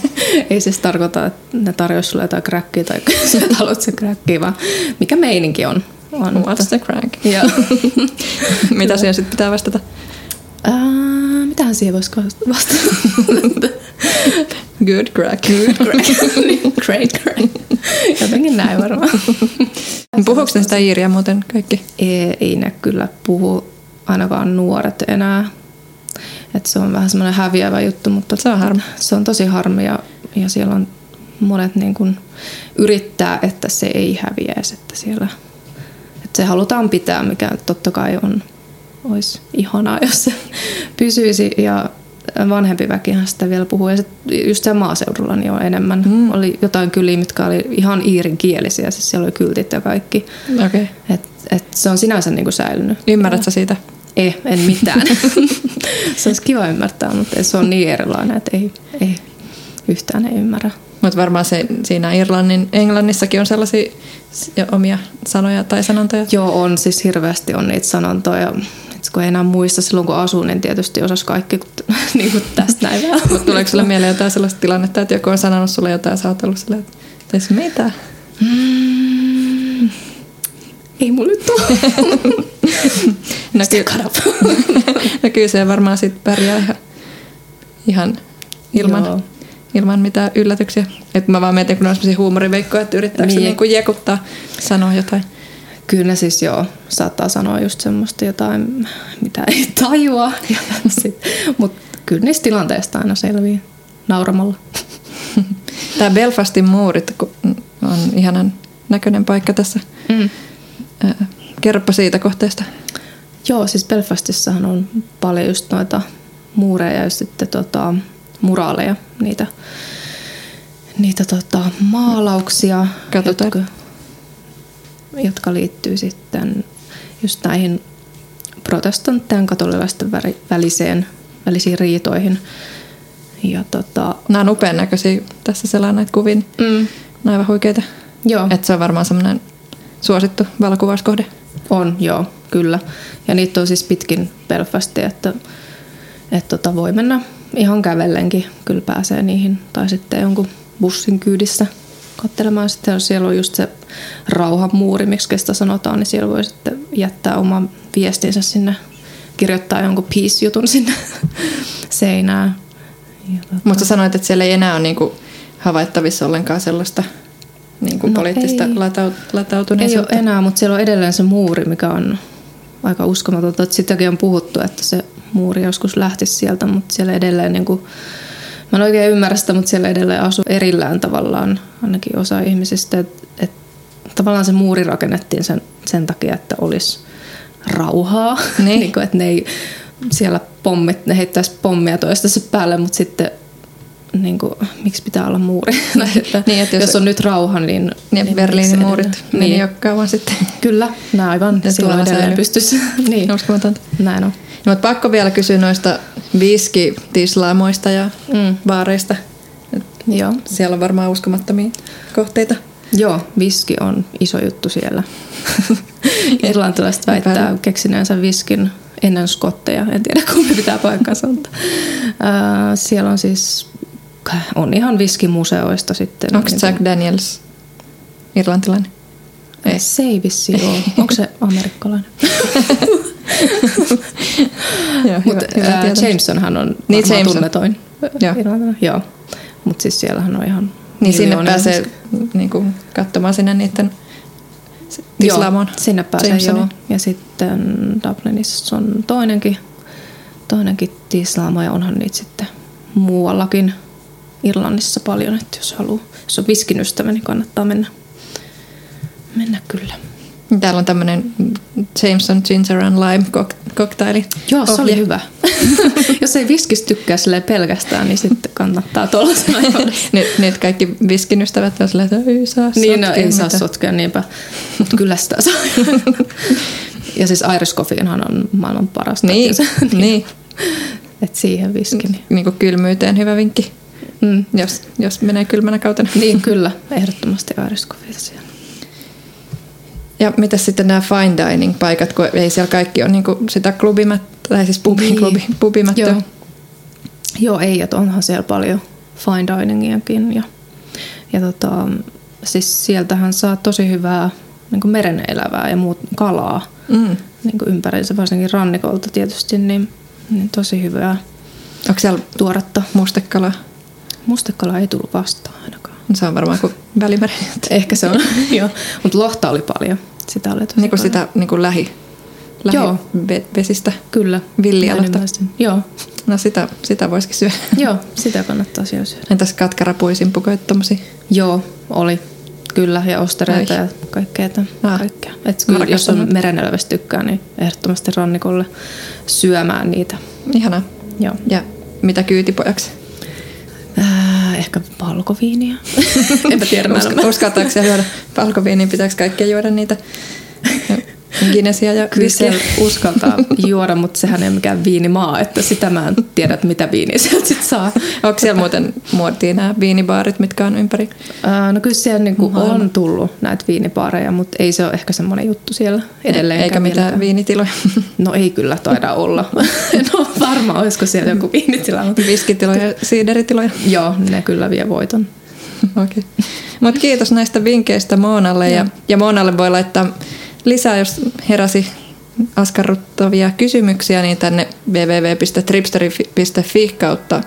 (laughs) Ei siis tarkoita, että ne tarjoaisi sulle jotain crackia tai (laughs) sä haluat se crackia, vaan mikä meininki on. on what's the crack? (laughs) Joo. Mitä siihen sitten pitää vastata? Uh, mitähän siihen voisi vastata? Good crack. Good crack. Great crack. Jotenkin näin varmaan. Puhuuko ne sitä iiriä muuten kaikki? Ei, ei ne kyllä puhu ainakaan nuoret enää. Et se on vähän semmoinen häviävä juttu, mutta se on, harmi. se on tosi harmi ja, ja siellä on monet niin kun yrittää, että se ei häviäisi, että siellä että se halutaan pitää, mikä totta kai on, olisi ihanaa, (laughs) jos se pysyisi ja vanhempi väkihän sitä vielä puhuu. Ja just siellä maaseudulla niin on enemmän. Mm. Oli jotain kyliä, mitkä oli ihan iirin kielisiä. Siis siellä oli kyltit ja kaikki. Okay. Et, et se on sinänsä niin kuin säilynyt. Ymmärrätkö siitä? Ei, en mitään. (laughs) se olisi kiva ymmärtää, mutta se on niin erilainen, että ei, ei yhtään ei ymmärrä. Mutta varmaan se, siinä Irlannin, Englannissakin on sellaisia omia sanoja tai sanontoja. Joo, on. Siis hirveästi on niitä sanontoja. Et kun ei enää muista silloin, kun asuu, niin tietysti osasi kaikki (laughs) niin kuin tästä näin. Mutta tuleeko sulle mieleen jotain sellaista tilannetta, että joku on sanonut sulle jotain ja sä oot ollut silleen, että mitä? Mm, ei mulle tule. (laughs) no, kyllä, (laughs) no kyllä se varmaan sitten pärjää ihan, ihan ilman, ilman mitään yllätyksiä. Et mä vaan mietin, kun on sellaisia huumoriveikkoja, että yrittääkö niin. se niinku jekuttaa, sanoa jotain. Kyllä siis joo, saattaa sanoa just semmoista jotain, mitä ei (laughs) tajua. Mutta kyllä niistä tilanteista aina selviää nauramalla. Tämä Belfastin muurit on ihanan näköinen paikka tässä. Mm. Kerropa siitä kohteesta. Joo, siis Belfastissahan on paljon just noita muureja ja sitten tota, muraaleja, niitä, niitä tota, maalauksia, jotka, jotka liittyy sitten just näihin protestanttien katolilaisten väliseen, välisiin riitoihin. Ja tota, Nämä on upean näköisiä. Tässä selaa näitä kuvin. Mm. Nämä aivan huikeita. Joo. Että se on varmaan semmoinen suosittu valokuvauskohde. On, joo, kyllä. Ja niitä on siis pitkin Belfastia, että, että tota voi mennä ihan kävellenkin. Kyllä pääsee niihin. Tai sitten jonkun bussin kyydissä katselemaan. Sitten siellä on just se rauhan muuri, miksi sitä sanotaan, niin siellä voi sitten jättää oman viestinsä sinne, kirjoittaa jonkun peace-jutun sinne (laughs) seinään. Tota... Mutta sanoit, että siellä ei enää ole niinku havaittavissa ollenkaan sellaista niin kuin no poliittista ei, lataut, latautuneisuutta. Ei ole enää, mutta siellä on edelleen se muuri, mikä on aika uskomatonta. Että sitäkin on puhuttu, että se muuri joskus lähtisi sieltä, mutta siellä edelleen, niin kuin, mä en oikein ymmärrä sitä, mutta siellä edelleen asuu erillään tavallaan ainakin osa ihmisistä. Että, että tavallaan se muuri rakennettiin sen, sen takia, että olisi rauhaa. Niin. (laughs) niin kuin, että ne ei siellä pommit, ne heittäisi pommia toistensa päälle, mutta sitten niin kuin, miksi pitää olla muuri. (laughs) että niin, että jos, jos on nyt rauha, niin... Niin, niin Berliinin muurit meni niin. jo kauan sitten. Kyllä, nämä aivan. Ja silloin edelleen pystyisi. (laughs) niin. Uskomatonta. Näin on. No, mutta pakko vielä kysyä noista viskitislaamoista ja mm. baareista. Joo. Siellä on varmaan uskomattomia kohteita. Joo, viski on iso juttu siellä. (laughs) Irlantilaiset väittää keksineensä viskin ennen skotteja. En tiedä, kumpi pitää paikkansa. Mutta, äh, siellä on siis on ihan viskimuseoista sitten. Onko niin Jack Daniels irlantilainen? Ei. Se ei vissi ole. (laughs) Onko se amerikkalainen? (laughs) Mutta Jamesonhan on niin Jameson. tunnetoin. Joo. Joo. Mutta siis siellähän on ihan Niin sinne pääsee niinku, katsomaan sinne niiden Joo, sinne pääsee joo. Ja sitten Dublinissa on toinenkin, toinenkin tislaamo ja onhan niitä sitten muuallakin Irlannissa paljon, että jos haluaa, jos on viskin ystävä, niin kannattaa mennä, mennä kyllä. Täällä on tämmöinen Jameson Ginger and Lime koktaili. Joo, se oli hyvä. (laughs) Jos ei viskistä tykkää pelkästään, niin sitten kannattaa tuollaisena (laughs) nyt, nyt kaikki viskin ystävät on silleen, että ei saa Niin, no, ei saa sotkea, niinpä. Mutta kyllä sitä saa. (laughs) ja siis Irish Coffeehan on maailman parasta. Niin, niin. niin. Et siihen viski. Niin. niin kuin kylmyyteen hyvä vinkki. Mm. Jos, jos menee kylmänä kautena. (laughs) Niin, kyllä. Ehdottomasti siellä. Ja mitä sitten nämä fine dining paikat, kun ei siellä kaikki ole niin sitä klubimättä, tai siis pubi, niin. klubi, pubimättä. Joo. Joo, ei, että onhan siellä paljon fine diningiakin. Ja, ja tota, siis sieltähän saa tosi hyvää niin meren elävää ja muut kalaa mm. niin ympäriinsä, varsinkin rannikolta tietysti, niin, niin tosi hyvää. Onko siellä tuoretta mustekala? Mustekala ei tullut vastaan ainakaan. Se on varmaan kuin välimeri. Ehkä se on, (laughs) joo. Mutta lohta oli paljon. Sitä oli tosi niin kuin sitä niin kuin lähi, lähi Joo. vesistä Kyllä. villialasta. Joo. No sitä, sitä voisikin syödä. (laughs) Joo, sitä kannattaa syödä. Entäs katkarapuisimpukoit tommosia? Joo, oli. Kyllä, ja ostereita Ai. ja kaikkea. Ah. kaikkea. Et kyllä, jos on merenelävästä tykkää, niin ehdottomasti rannikolle syömään niitä. Ihanaa. Joo. Ja mitä kyytipojaksi? Äh, ehkä valkoviiniä. (laughs) Enpä tiedä. Uska, uskaltaako siellä juoda valkoviiniä? Pitääkö kaikkea juoda niitä (laughs) Guinnessia ja Kyllä uskaltaa (laughs) juoda, mutta sehän ei ole mikään viinimaa, että sitä mä en tiedä, että mitä viiniä sieltä sit saa. Onko siellä muuten muotiin nämä viinibaarit, mitkä on ympäri? Ää, no kyllä siellä niinku on tullut näitä viinibaareja, mutta ei se ole ehkä semmoinen juttu siellä edelleen. Eikä mitään mieltä. viinitiloja? No ei kyllä taida olla. (laughs) en ole varma, olisiko siellä joku viinitila. Mutta... Viskitiloja ja siideritiloja? Joo, ne kyllä vie voiton. (laughs) Okei. Okay. Mutta kiitos näistä vinkkeistä Moonalle ja, ja Moonalle voi laittaa lisää, jos heräsi askarruttavia kysymyksiä, niin tänne www.tripsteri.fi kautta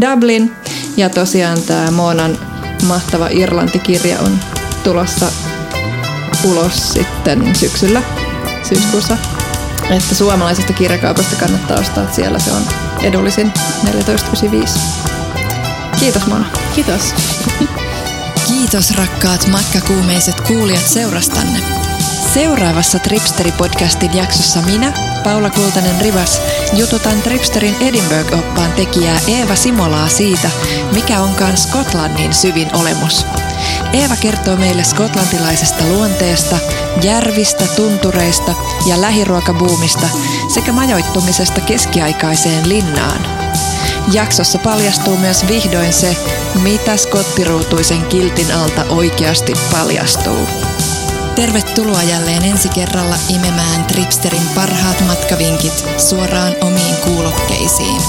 Dublin. Ja tosiaan tämä Moonan mahtava Irlanti-kirja on tulossa ulos sitten syksyllä, syyskuussa. Että suomalaisesta kirjakaupasta kannattaa ostaa, että siellä se on edullisin 14,95. Kiitos Mona. Kiitos. (laughs) Kiitos rakkaat matkakuumeiset kuulijat seurastanne. Seuraavassa Tripsteri-podcastin jaksossa minä, Paula Kultanen-Rivas, jututan Tripsterin Edinburgh-oppaan tekijää Eeva Simolaa siitä, mikä onkaan Skotlannin syvin olemus. Eeva kertoo meille skotlantilaisesta luonteesta, järvistä, tuntureista ja lähiruokabuumista sekä majoittumisesta keskiaikaiseen linnaan. Jaksossa paljastuu myös vihdoin se, mitä skottiruutuisen kiltin alta oikeasti paljastuu. Tervetuloa jälleen ensi kerralla imemään Tripsterin parhaat matkavinkit suoraan omiin kuulokkeisiin.